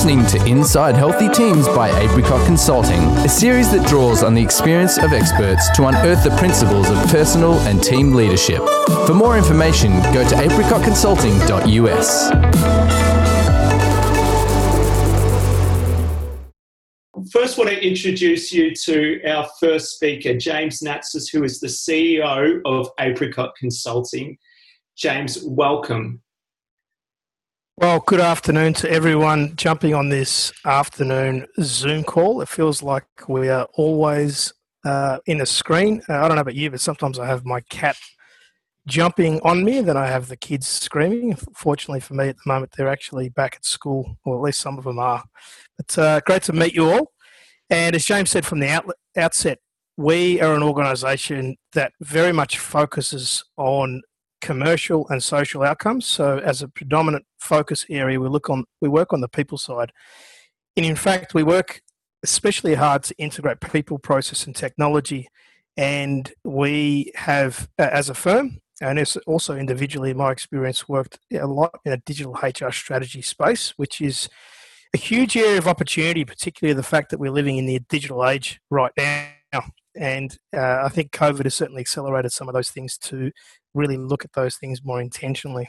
listening to Inside Healthy Teams by Apricot Consulting, a series that draws on the experience of experts to unearth the principles of personal and team leadership. For more information, go to apricotconsulting.us. First, I want to introduce you to our first speaker, James Natsis, who is the CEO of Apricot Consulting. James, welcome. Well, good afternoon to everyone jumping on this afternoon Zoom call. It feels like we are always uh, in a screen. Uh, I don't know about you, but sometimes I have my cat jumping on me, and then I have the kids screaming. Fortunately for me at the moment, they're actually back at school, or at least some of them are. But uh, great to meet you all. And as James said from the out- outset, we are an organisation that very much focuses on commercial and social outcomes. So, as a predominant focus area, we look on we work on the people side, and in fact, we work especially hard to integrate people, process, and technology. And we have, as a firm, and also individually, in my experience, worked a lot in a digital HR strategy space, which is a huge area of opportunity, particularly the fact that we're living in the digital age right now. And uh, I think COVID has certainly accelerated some of those things to really look at those things more intentionally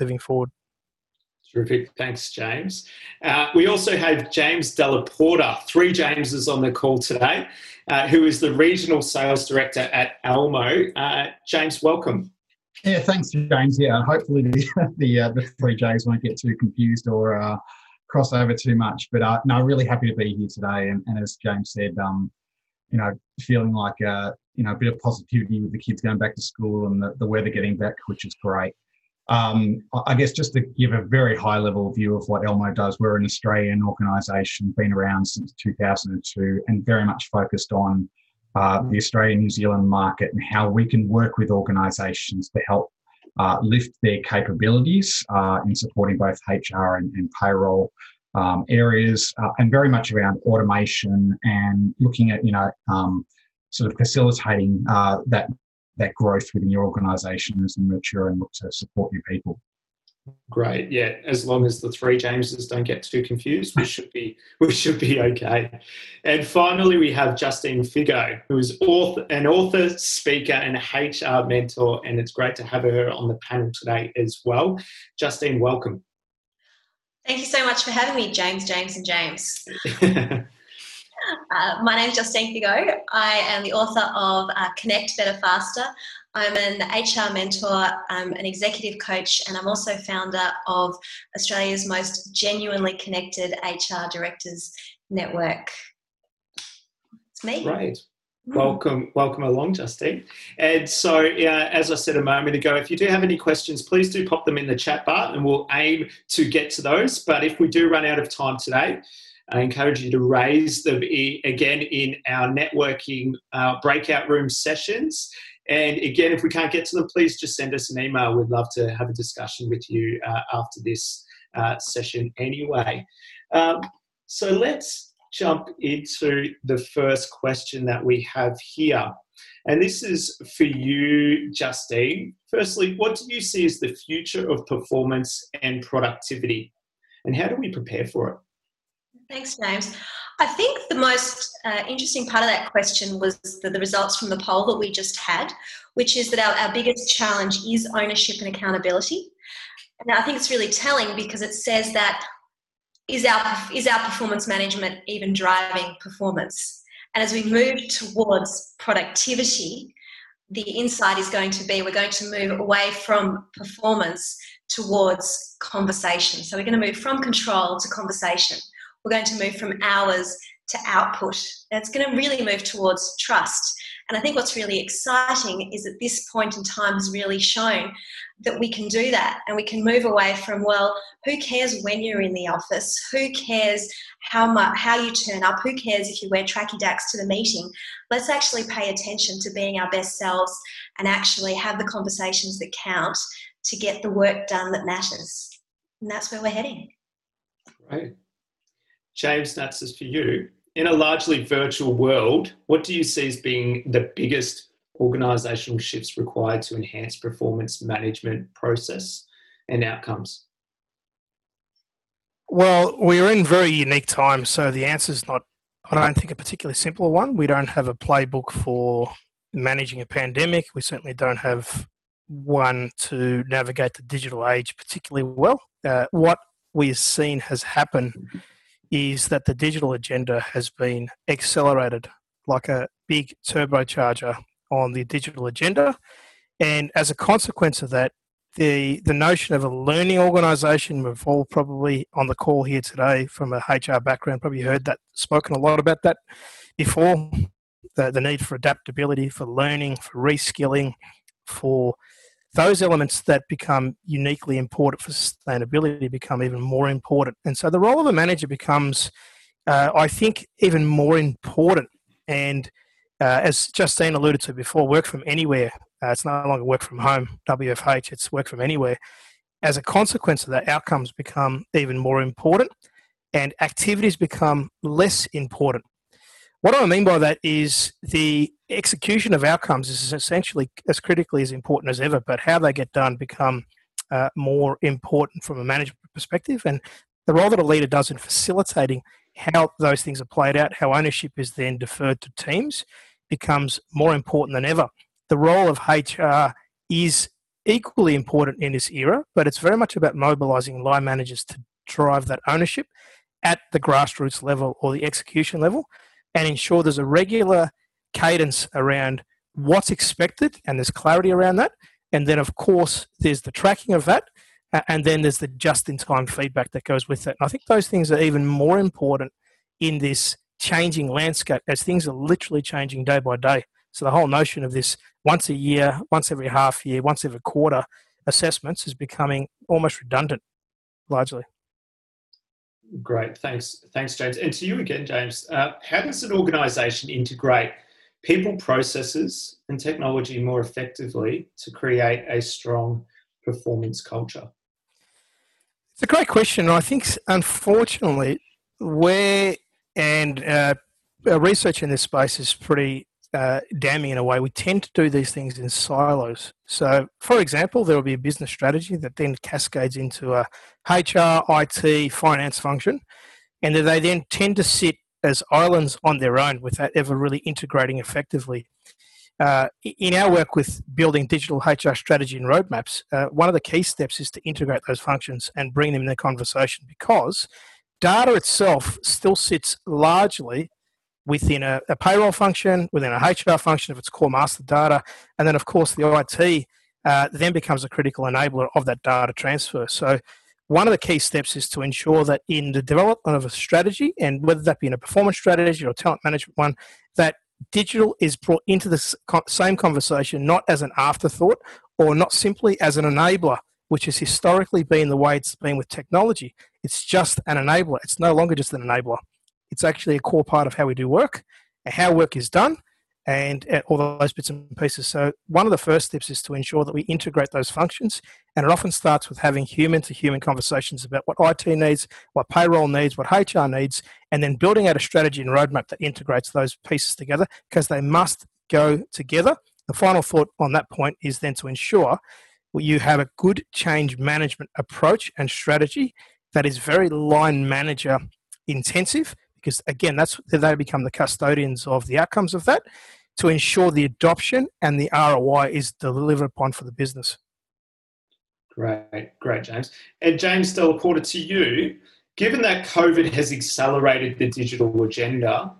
moving forward. Terrific. Thanks, James. Uh, we also have James Dellaporta, three Jameses on the call today, uh, who is the Regional Sales Director at Elmo. Uh, James, welcome. Yeah, thanks, James. Yeah, hopefully the the, uh, the three J's won't get too confused or uh, cross over too much. But uh, no, really happy to be here today. And, and as James said, um, you know, feeling like uh, you know a bit of positivity with the kids going back to school and the, the weather getting back, which is great. Um, I guess just to give a very high level view of what Elmo does, we're an Australian organisation, been around since 2002, and very much focused on uh, the Australian New Zealand market and how we can work with organisations to help uh, lift their capabilities uh, in supporting both HR and, and payroll um, areas, uh, and very much around automation and looking at you know um, sort of facilitating uh, that that growth within your organisation as you mature and look to support your people. Great, yeah. As long as the three Jameses don't get too confused, we should be we should be okay. And finally, we have Justine Figo, who is author, an author, speaker, and HR mentor, and it's great to have her on the panel today as well. Justine, welcome. Thank you so much for having me, James, James, and James. uh, my name is Justine Figo. I am the author of uh, Connect Better Faster. I'm an HR mentor, I'm an executive coach, and I'm also founder of Australia's most genuinely connected HR directors network. It's me. Right. Welcome, welcome along, Justine. And so, uh, as I said a moment ago, if you do have any questions, please do pop them in the chat bar, and we'll aim to get to those. But if we do run out of time today, I encourage you to raise them again in our networking uh, breakout room sessions. And again, if we can't get to them, please just send us an email. We'd love to have a discussion with you uh, after this uh, session anyway. Um, so let's jump into the first question that we have here. And this is for you, Justine. Firstly, what do you see as the future of performance and productivity? And how do we prepare for it? Thanks, James. I think the most uh, interesting part of that question was the, the, results from the poll that we just had, which is that our, our biggest challenge is ownership and accountability. And I think it's really telling because it says that is our is our performance management even driving performance? And as we move towards productivity the insight is going to be we're going to move away from performance towards conversation. So we're going to move from control to conversation. We're going to move from hours to output. It's going to really move towards trust and I think what's really exciting is that this point in time has really shown that we can do that and we can move away from, well, who cares when you're in the office? Who cares how much how you turn up? Who cares if you wear tracky dacks to the meeting? Let's actually pay attention to being our best selves and actually have the conversations that count to get the work done that matters. And that's where we're heading. Right. James, that's for you in a largely virtual world, what do you see as being the biggest organizational shifts required to enhance performance management process and outcomes? Well, we're in very unique times, so the answer is not, I don't think, a particularly simple one. We don't have a playbook for managing a pandemic. We certainly don't have one to navigate the digital age particularly well. Uh, what we've seen has happened is that the digital agenda has been accelerated like a big turbocharger on the digital agenda. And as a consequence of that, the, the notion of a learning organization, we've all probably on the call here today from a HR background, probably heard that spoken a lot about that before. The, the need for adaptability, for learning, for reskilling, for those elements that become uniquely important for sustainability become even more important. And so the role of a manager becomes, uh, I think, even more important. And uh, as Justine alluded to before, work from anywhere. Uh, it's no longer work from home, WFH, it's work from anywhere. As a consequence of that, outcomes become even more important and activities become less important. What I mean by that is the execution of outcomes is essentially as critically as important as ever, but how they get done become uh, more important from a management perspective. And the role that a leader does in facilitating how those things are played out, how ownership is then deferred to teams, becomes more important than ever. The role of HR is equally important in this era, but it's very much about mobilizing line managers to drive that ownership at the grassroots level or the execution level and ensure there's a regular cadence around what's expected and there's clarity around that. And then, of course, there's the tracking of that. And then there's the just in time feedback that goes with that. And I think those things are even more important in this changing landscape as things are literally changing day by day. So the whole notion of this once a year, once every half year, once every quarter assessments is becoming almost redundant largely. Great, thanks, thanks, James. And to you again, James. Uh, how does an organisation integrate people, processes, and technology more effectively to create a strong performance culture? It's a great question. I think, unfortunately, where and uh, research in this space is pretty uh, damning in a way. We tend to do these things in silos. So, for example, there will be a business strategy that then cascades into a HR, IT, finance function, and they then tend to sit as islands on their own without ever really integrating effectively. Uh, in our work with building digital HR strategy and roadmaps, uh, one of the key steps is to integrate those functions and bring them in the conversation because data itself still sits largely within a, a, payroll function, within a HR function if it's core master data, and then of course the IT uh, then becomes a critical enabler of that data transfer. So one of the key steps is to ensure that in the development of a strategy, and whether that be in a performance strategy or a talent management one, that digital is brought into the same conversation not as an afterthought or not simply as an enabler, which has historically been the way it's been with technology. It's just an enabler. It's no longer just an enabler. It's actually a core part of how we do work, and how work is done, and uh, all those bits and pieces. So, one of the first steps is to ensure that we integrate those functions. And it often starts with having human to human conversations about what IT needs, what payroll needs, what HR needs, and then building out a strategy and roadmap that integrates those pieces together because they must go together. The final thought on that point is then to ensure you have a good change management approach and strategy that is very line manager intensive because again, that's they become the custodians of the outcomes of that to ensure the adoption and the ROI is delivered upon for the business. Great, great, James. And James still Dellaporta, to you, given that COVID has accelerated the digital agenda,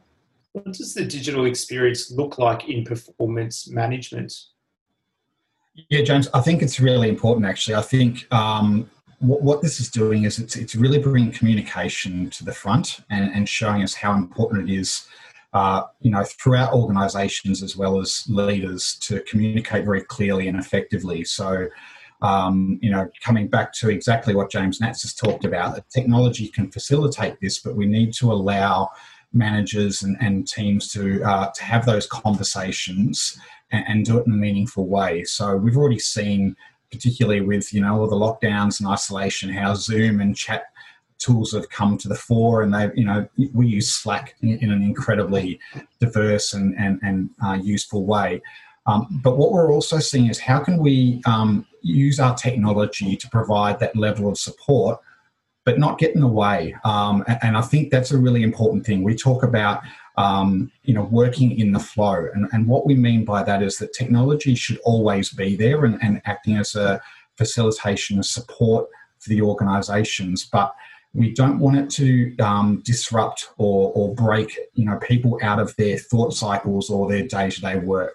what does the digital experience look like in performance management? Yeah, James, I think it's really important actually. I think um, what, what this is doing is it's, it's really bringing communication to the front and, and showing us how important it is uh, you know, throughout organisations as well as leaders to communicate very clearly and effectively. So, um, you know, coming back to exactly what James Nats has talked about, that technology can facilitate this, but we need to allow managers and, and teams to uh, to have those conversations and, and, do it in a meaningful way. So we've already seen particularly with you know all the lockdowns and isolation, how Zoom and chat tools have come to the fore, and they you know we use Slack in, in an incredibly diverse and and, and uh, useful way. Um, but what we're also seeing is how can we um, use our technology to provide that level of support but not get in the way. Um, and, and, I think that's a really important thing. We talk about um, you know working in the flow, and, and what we mean by that is that technology should always be there and, and acting as a facilitation and support for the organisations, but we don't want it to um, disrupt or, or break you know people out of their thought cycles or their day-to-day work.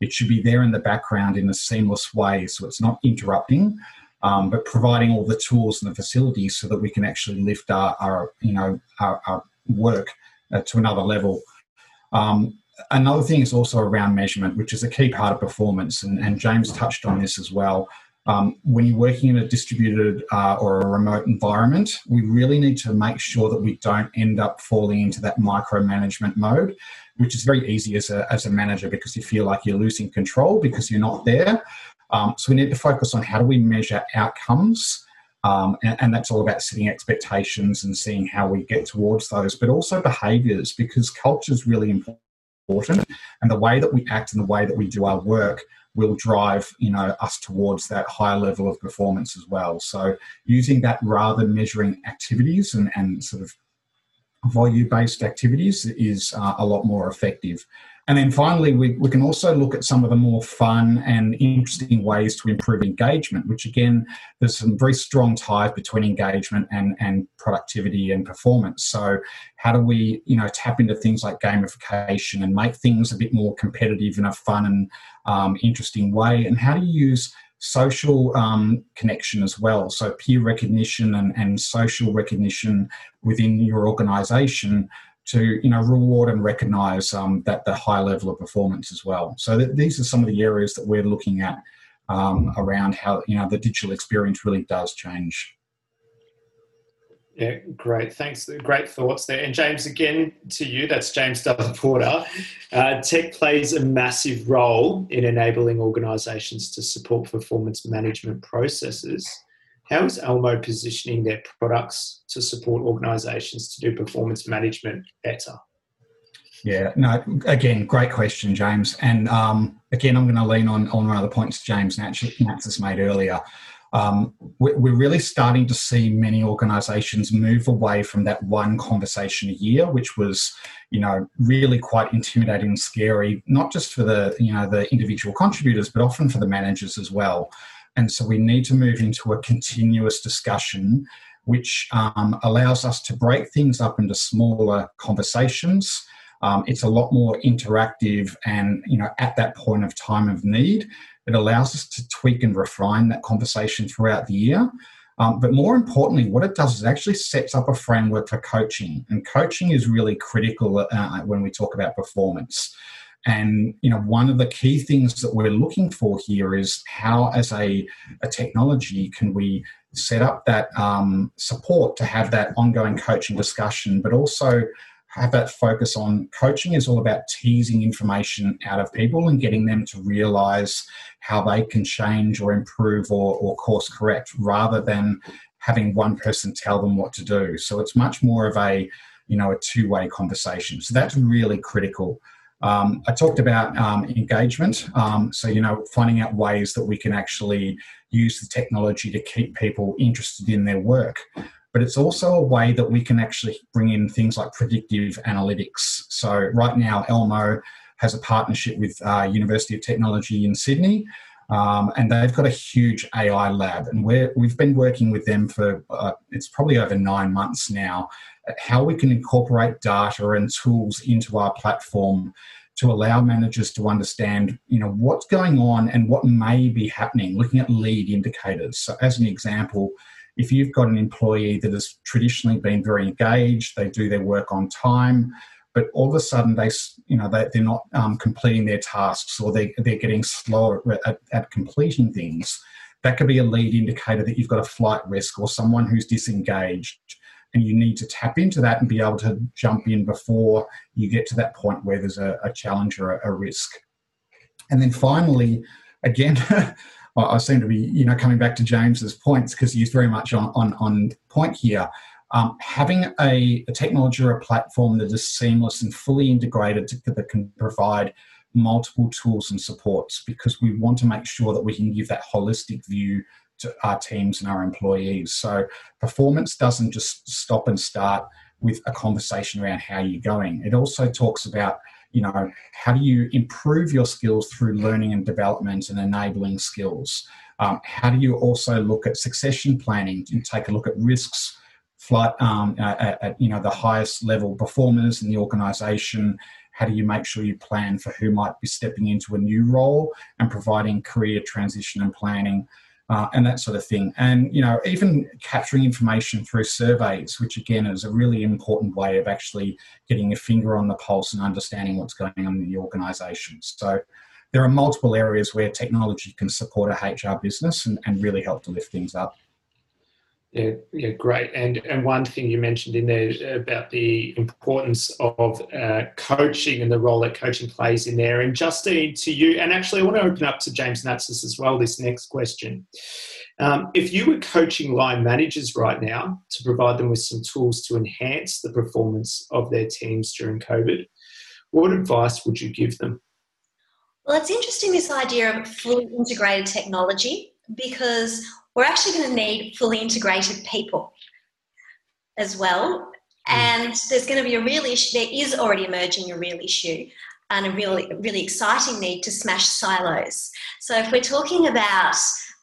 It should be there in the background in a seamless way so it's not interrupting um, but providing all the tools and the facilities so that we can actually lift our, our you know our, our work uh, to another level um, another thing is also around measurement which is a key part of performance and, and james touched on this as well um, when you're working in a distributed uh, or a remote environment, we really need to make sure that we don't end up falling into that micromanagement mode, which is very easy as a, as a manager because you feel like you're losing control because you're not there. Um, so we need to focus on how do we measure outcomes. Um, and, and, that's all about setting expectations and seeing how we get towards those, but also behaviors because culture is really important. And the way that we act and the way that we do our work will drive you know us towards that higher level of performance as well so using that rather than measuring activities and, and sort of value based activities is uh, a lot more effective and then finally, we, we can also look at some of the more fun and interesting ways to improve engagement, which again, there's some very strong ties between engagement and, and productivity and performance. So how do we, you know, tap into things like gamification and make things a bit more competitive in a fun and um, interesting way? And how do you use social um, connection as well. So peer recognition and, and social recognition within your organization to you know reward and recognise um, that the high level of performance as well. So th- these are some of the areas that we're looking at um, around how you know the digital experience really does change. Yeah, great. Thanks. Great thoughts there. And James, again to you, that's James Porter. Uh, tech plays a massive role in enabling organisations to support performance management processes. How is Elmo positioning their products to support organisations to do performance management better? Yeah, no, again, great question, James. And um, again, I'm going to lean on, on one of the points James Nats has made earlier. Um, we're really starting to see many organisations move away from that one conversation a year, which was, you know, really quite intimidating and scary, not just for the, you know, the individual contributors, but often for the managers as well. And so we need to move into a continuous discussion which um, allows us to break things up into smaller conversations. Um, it's a lot more interactive and, you know, at that point of time of need, it allows us to tweak and refine that conversation throughout the year. Um, but more importantly, what it does is it actually sets up a framework for coaching. And coaching is really critical uh, when we talk about performance. And you know, one of the key things that we're looking for here is how, as a, a technology, can we set up that um, support to have that ongoing coaching discussion, but also have that focus on coaching is all about teasing information out of people and getting them to realize how they can change or improve or, or course correct rather than having one person tell them what to do. So it's much more of a you know a two-way conversation. So that's really critical. Um, I talked about um, engagement. Um, so, you know, finding out ways that we can actually use the technology to keep people interested in their work. But it's also a way that we can actually bring in things like predictive analytics. So, right now, Elmo has a partnership with uh, University of Technology in Sydney. Um, and they've got a huge AI lab, and we we've been working with them for uh, it's probably over nine months now how we can incorporate data and tools into our platform to allow managers to understand you know what's going on and what may be happening looking at lead indicators. So as an example if you've got an employee that has traditionally been very engaged they do their work on time but all of a sudden they you know they, they're not um, completing their tasks or they, they're getting slower at, at completing things that could be a lead indicator that you've got a flight risk or someone who's disengaged and you need to tap into that and be able to jump in before you get to that point where there's a, a challenge or a, a, risk. And then finally, again, I seem to be, you know, coming back to James's points because he's very much on, on, on point here. Um, having a, a, technology or a platform that is seamless and fully integrated to, that can provide multiple tools and supports because we want to make sure that we can give that holistic view to our teams and our employees. So performance doesn't just stop and start with a conversation around how you're going. It also talks about you know how do you improve your skills through learning and development and enabling skills um, how do you also look at succession planning and take a look at risks flight um, at, at, you know the highest level performers in the organization how do you make sure you plan for who might be stepping into a new role and providing career transition and planning uh, and that sort of thing. And you know, even capturing information through surveys, which again is a really important way of actually getting a finger on the pulse and understanding what's going on in the organisation. So there are multiple areas where technology can support a HR business and, and really help to lift things up. Yeah, yeah, great. And and one thing you mentioned in there about the importance of uh, coaching and the role that coaching plays in there. And Justine, to you, and actually, I want to open up to James Natsis as well. This next question: um, If you were coaching line managers right now to provide them with some tools to enhance the performance of their teams during COVID, what advice would you give them? Well, it's interesting this idea of fully integrated technology because we're actually going to need fully integrated people as well. Hmm. And there's going to be a real issue, there is already emerging a real issue and a really, really exciting need to smash silos. So if we're talking about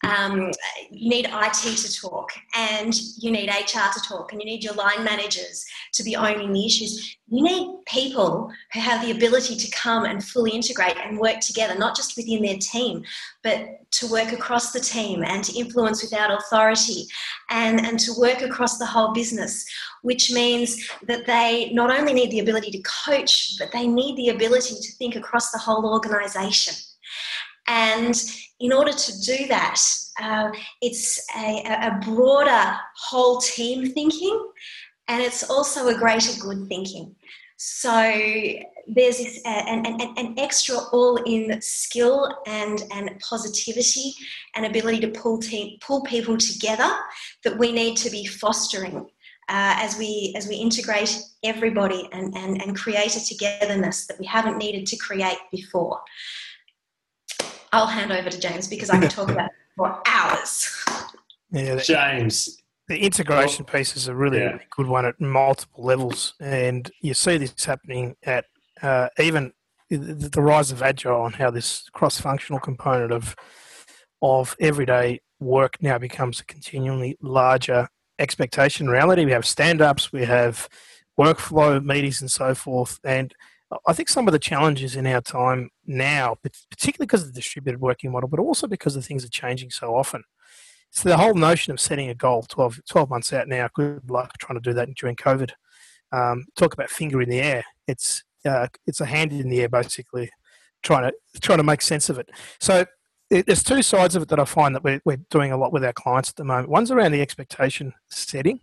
um, you need IT to talk, and you need HR to talk, and you need your line managers to be owning the issues. You need people who have the ability to come and fully integrate and work together, not just within their team, but to work across the team and to influence without authority and, and to work across the whole business, which means that they not only need the ability to coach, but they need the ability to think across the whole organization. And in order to do that, uh, it's a, a broader whole team thinking and it's also a greater good thinking. So there's this, uh, an, an, an extra all in skill and, and positivity and ability to pull, pull people together that we need to be fostering. Uh, as we as we integrate everybody and, and, and create a togetherness that we haven't needed to create before. I'll hand over to James because I can talk about it for hours. Yeah, James. The integration piece is a really, yeah. really good one at multiple levels, and you see this happening at uh, even the rise of agile and how this cross-functional component of of everyday work now becomes a continually larger expectation reality. We have stand-ups, we have workflow meetings, and so forth, and I think some of the challenges in our time now, particularly because of the distributed working model, but also because the things are changing so often. So the whole notion of setting a goal 12, 12 months out now, good luck trying to do that during COVID. Um, talk about finger in the air. It's uh, it's a hand in the air basically, trying to trying to make sense of it. So it, there's two sides of it that I find that we're, we're doing a lot with our clients at the moment. One's around the expectation setting,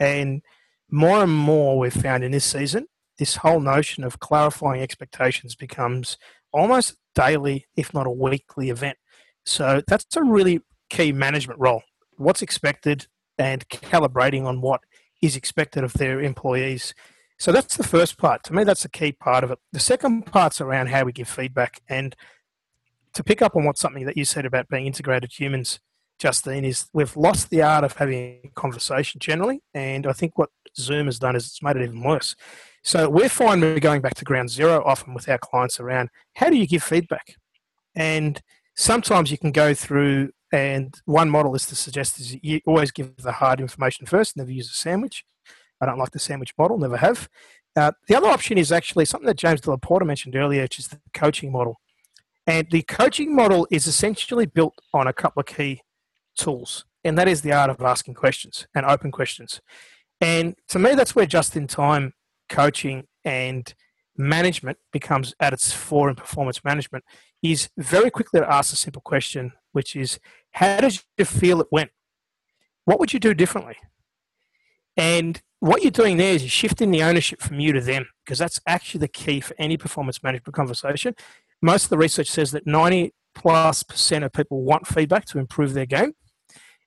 and more and more we've found in this season this whole notion of clarifying expectations becomes almost daily, if not a weekly event. So that's a really key management role. What's expected and calibrating on what is expected of their employees. So that's the first part. To me, that's a key part of it. The second part's around how we give feedback. And to pick up on what something that you said about being integrated humans, Justine, is we've lost the art of having a conversation generally. And I think what Zoom has done is it's made it even worse. So we're fine we're going back to ground zero often with our clients around how do you give feedback? And sometimes you can go through and one model is to suggest is you always give the hard information first, never use a sandwich. I don't like the sandwich model, never have. Uh, the other option is actually something that James de la mentioned earlier, which is the coaching model. And the coaching model is essentially built on a couple of key tools, and that is the art of asking questions and open questions. And to me, that's where just in time coaching and management becomes at its fore in performance management is very quickly to ask a simple question, which is, how did you feel it went? What would you do differently? And what you're doing there is you're shifting the ownership from you to them, because that's actually the key for any performance management conversation. Most of the research says that 90 plus percent of people want feedback to improve their game.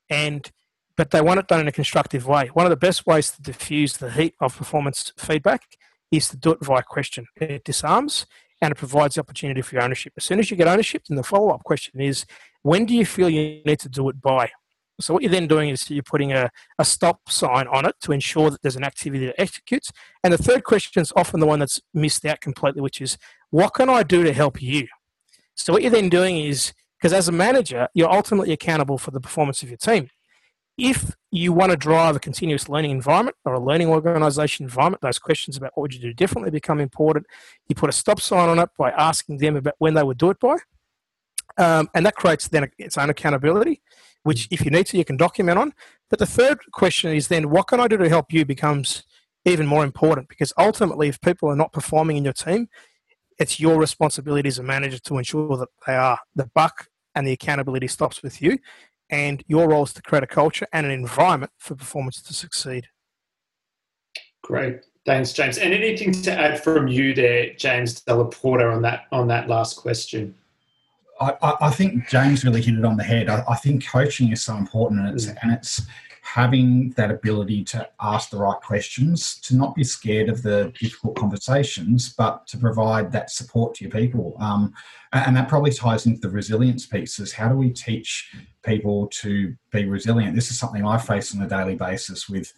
And but they want it done in a constructive way. One of the best ways to diffuse the heat of performance feedback is to do it via question. It disarms and it provides the opportunity for your ownership. As soon as you get ownership, then the follow up question is when do you feel you need to do it by? So what you're then doing is you're putting a, a stop sign on it to ensure that there's an activity that executes. And the third question is often the one that's missed out completely, which is what can I do to help you? So what you're then doing is because as a manager, you're ultimately accountable for the performance of your team. If you want to drive a continuous learning environment or a learning organization environment, those questions about what would you do differently become important. You put a stop sign on it by asking them about when they would do it by. Um, and that creates then its own accountability, which if you need to, you can document on. But the third question is then, what can I do to help you becomes even more important because ultimately, if people are not performing in your team, it's your responsibility as a manager to ensure that they are. The buck and the accountability stops with you, and your role is to create a culture and an environment for performance to succeed. Great. Thanks, James. And anything to add from you there, James Della Porta, on that on that last question? I, I, think James really hit it on the head. I, I think coaching is so important, and it's, mm. and it's having that ability to ask the right questions, to not be scared of the difficult conversations, but to provide that support to your people. Um, and that probably ties into the resilience pieces. How do we teach people to be resilient? This is something I face on a daily basis with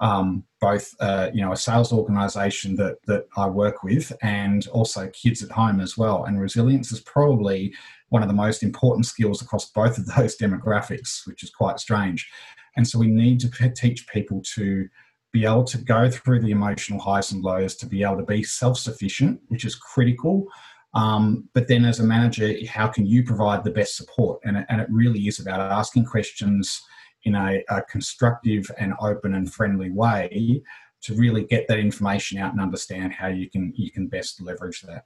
um, both uh, you know a sales organization that that I work with and also kids at home as well. And resilience is probably one of the most important skills across both of those demographics, which is quite strange. And so we need to teach people to be able to go through the emotional highs and lows, to be able to be self sufficient, which is critical. Um, but then, as a manager, how can you provide the best support? And it, and it really is about asking questions in a, a constructive and open and friendly way to really get that information out and understand how you can you can best leverage that.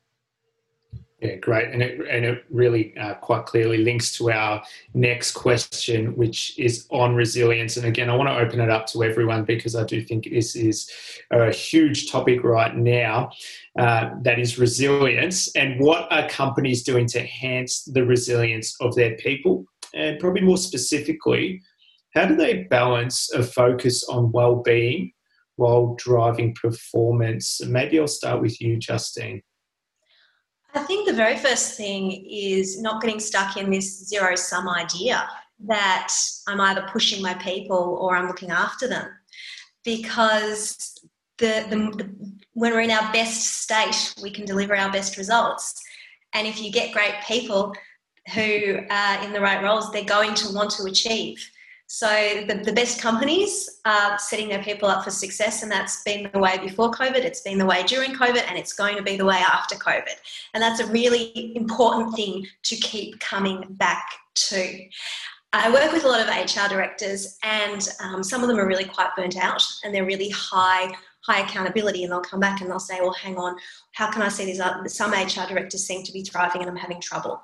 Yeah, great, and it and it really uh, quite clearly links to our next question, which is on resilience. And again, I want to open it up to everyone because I do think this is a huge topic right now. Uh, that is resilience, and what are companies doing to enhance the resilience of their people, and probably more specifically, how do they balance a focus on well-being while driving performance? Maybe I'll start with you, Justine. I think the very first thing is not getting stuck in this zero sum idea that I'm either pushing my people or I'm looking after them. Because the, the, the, when we're in our best state, we can deliver our best results. And if you get great people who are in the right roles, they're going to want to achieve. So the, the best companies are setting their people up for success, and that's been the way before COVID, it's been the way during COVID, and it's going to be the way after COVID. And that's a really important thing to keep coming back to. I work with a lot of HR directors, and um, some of them are really quite burnt out, and they're really high high accountability and they'll come back and they'll say well hang on how can i see these some hr directors seem to be thriving and i'm having trouble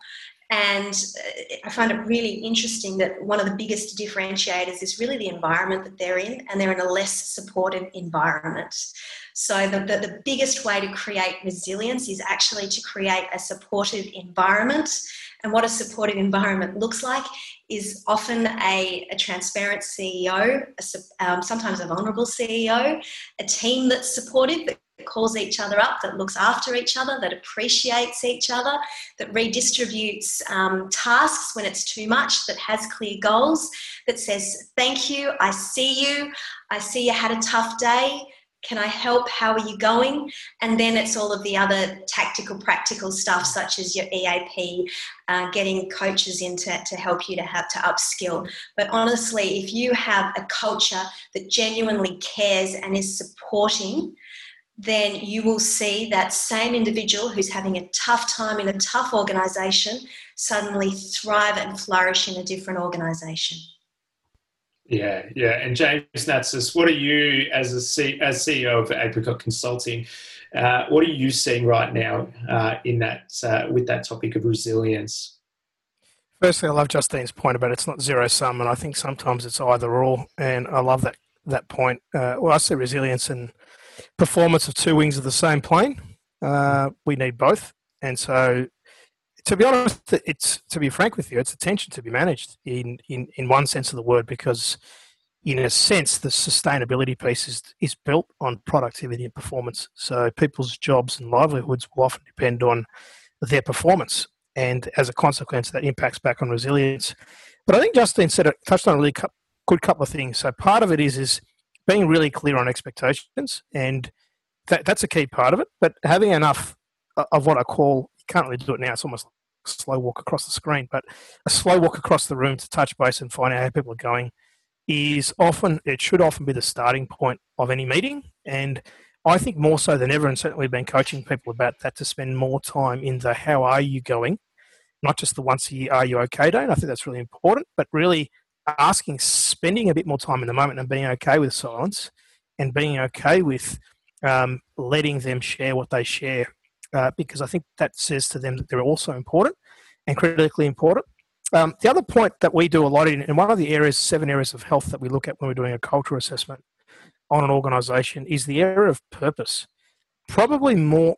and uh, I find it really interesting that one of the biggest differentiators is really the environment that they're in, and they're in a less supportive environment. So, the, the, the, biggest way to create resilience is actually to create a supportive environment. And what a supportive environment looks like is often a, a transparent CEO, a, um, sometimes a vulnerable CEO, a team that's supportive, calls each other up, that looks after each other, that appreciates each other, that redistributes um, tasks when it's too much, that has clear goals, that says, Thank you, I see you, I see you had a tough day. Can I help? How are you going? And then it's all of the other tactical, practical stuff, such as your EAP, uh, getting coaches in to, to help you to have to upskill. But honestly, if you have a culture that genuinely cares and is supporting, then you will see that same individual who's having a tough time in a tough organization suddenly thrive and flourish in a different organization. Yeah, yeah. And James Natsis, what are you as a C, as CEO of Apricot Consulting? Uh, what are you seeing right now uh, in that uh, with that topic of resilience? Firstly, I love Justine's point about it's not zero sum, and I think sometimes it's either or. And I love that that point. Uh, well, I see resilience and performance of two wings of the same plane. Uh, we need both, and so to be honest, it's to be frank with you, it's attention to be managed in in in one sense of the word because. In a sense, the sustainability piece is, is built on productivity and performance. So people's jobs and livelihoods will often depend on their performance. And as a consequence, that impacts back on resilience. But I think Justin said it, touched on a really good couple of things. So part of it is is being really clear on expectations, and that, that's a key part of it. But having enough uh, of what I call you can't really do it now. It's almost like a slow walk across the screen, but a slow walk across the room to touch base and find out how people are going is often it should often be the starting point of any meeting and I think more so than ever, and certainly we've been coaching people about that to spend more time in the how are you going, not just the once a year are you okay day. And I think that's really important, but really asking, spending a bit more time in the moment and being okay with silence and being okay with um, letting them share what they share, uh, because I think that says to them that they're also important and critically important. Um, the other point that we do a lot in, in one of the areas, seven areas of health that we look at when we're doing a culture assessment, on an organization is the area of purpose. Probably more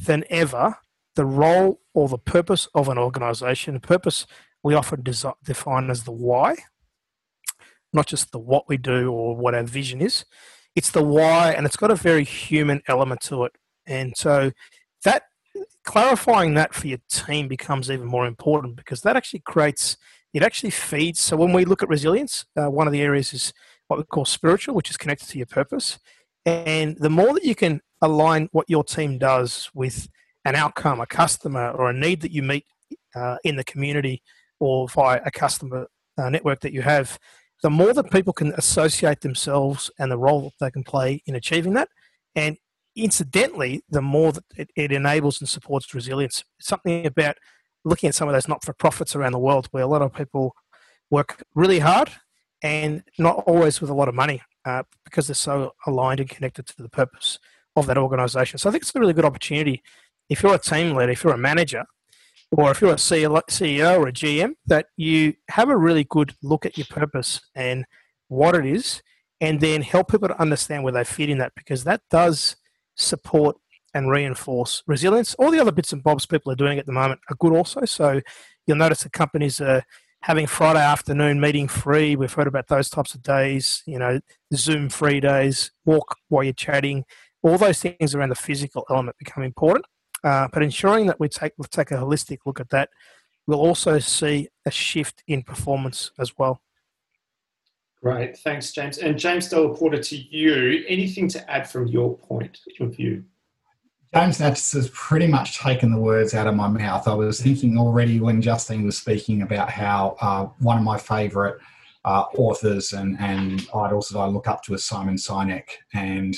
than ever, the role or the purpose of an organization, the purpose we often define as the why, not just the what we do or what our vision is. It's the why, and it's got a very human element to it. And so that clarifying that for your team becomes even more important because that actually creates, it actually feeds. So when we look at resilience, uh, one of the areas is what we call spiritual, which is connected to your purpose. And the more that you can align what your team does with an outcome, a customer, or a need that you meet uh, in the community or via a customer uh, network that you have, the more that people can associate themselves and the role that they can play in achieving that. And incidentally, the more that it, it enables and supports resilience. something about looking at some of those not for profits around the world where a lot of people work really hard and not always with a lot of money uh, because they're so aligned and connected to the purpose of that organization. So I think it's a really good opportunity if you're a team leader, if you're a manager, or if you're a CEO or a GM, that you have a really good look at your purpose and what it is, and then help people to understand where they fit in that because that does support and reinforce resilience. All the other bits and bobs people are doing at the moment are good also. So you'll notice that companies are having Friday afternoon meeting free. We've heard about those types of days, you know, Zoom free days, walk while you're chatting. All those things around the physical element become important. Uh, but ensuring that we take we take a holistic look at that, we'll also see a shift in performance as well. Great, thanks, James. And James Della Porta, to you, anything to add from your point of view? James Natsis has pretty much taken the words out of my mouth. I was thinking already when Justine was speaking about how uh, one of my favourite uh, authors and, and idols that I look up to is Simon Sinek. And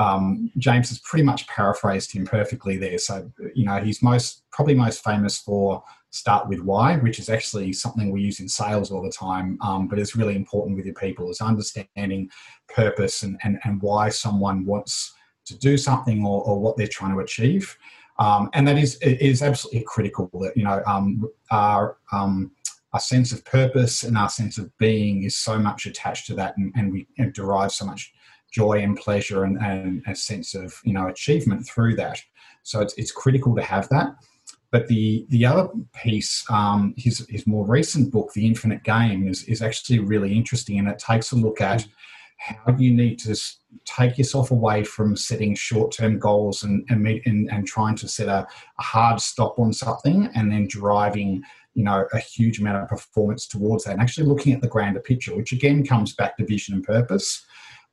um, James has pretty much paraphrased him perfectly there. So, you know, he's most probably most famous for start with why, which is actually something we use in sales all the time, um, but it's really important with your people is understanding purpose and, and, and why someone wants to do something or, or what they're trying to achieve. Um, and that is is absolutely critical. That you know um, our um, our sense of purpose and our sense of being is so much attached to that, and, and we derive so much joy and pleasure and, and, a sense of you know achievement through that. So it's it's critical to have that. But the the other piece, um, his his more recent book, The Infinite Game, is is actually really interesting, and it takes a look at how you need to take yourself away from setting short-term goals and and, and, and trying to set a, a, hard stop on something and then driving you know a huge amount of performance towards that and actually looking at the grander picture which again comes back to vision and purpose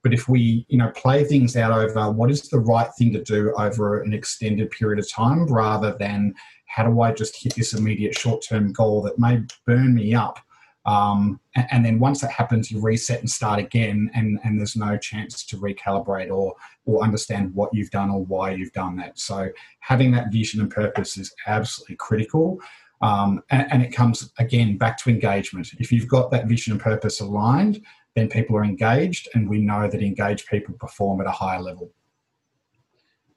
but if we you know play things out over what is the right thing to do over an extended period of time rather than how do i just hit this immediate short-term goal that may burn me up um, and, and, then once that happens, you reset and start again, and, and there's no chance to recalibrate or or understand what you've done or why you've done that. So having that vision and purpose is absolutely critical. Um, and, and it comes again back to engagement. If you've got that vision and purpose aligned, then people are engaged, and we know that engaged people perform at a higher level.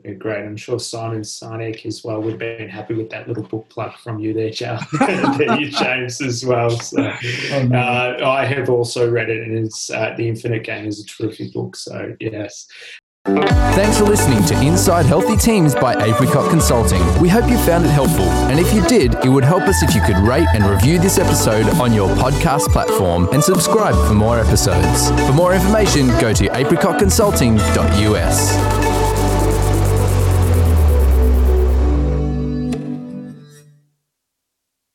Yeah, great. I'm sure Simon Sinek as well would have been happy with that little book plug from you there, Charles, James, as well. So, oh, uh, I have also read it, and it's uh, The Infinite Game is a terrific book. So, yes. Thanks for listening to Inside Healthy Teams by Apricot Consulting. We hope you found it helpful. And if you did, it would help us if you could rate and review this episode on your podcast platform and subscribe for more episodes. For more information, go to apricotconsulting.us.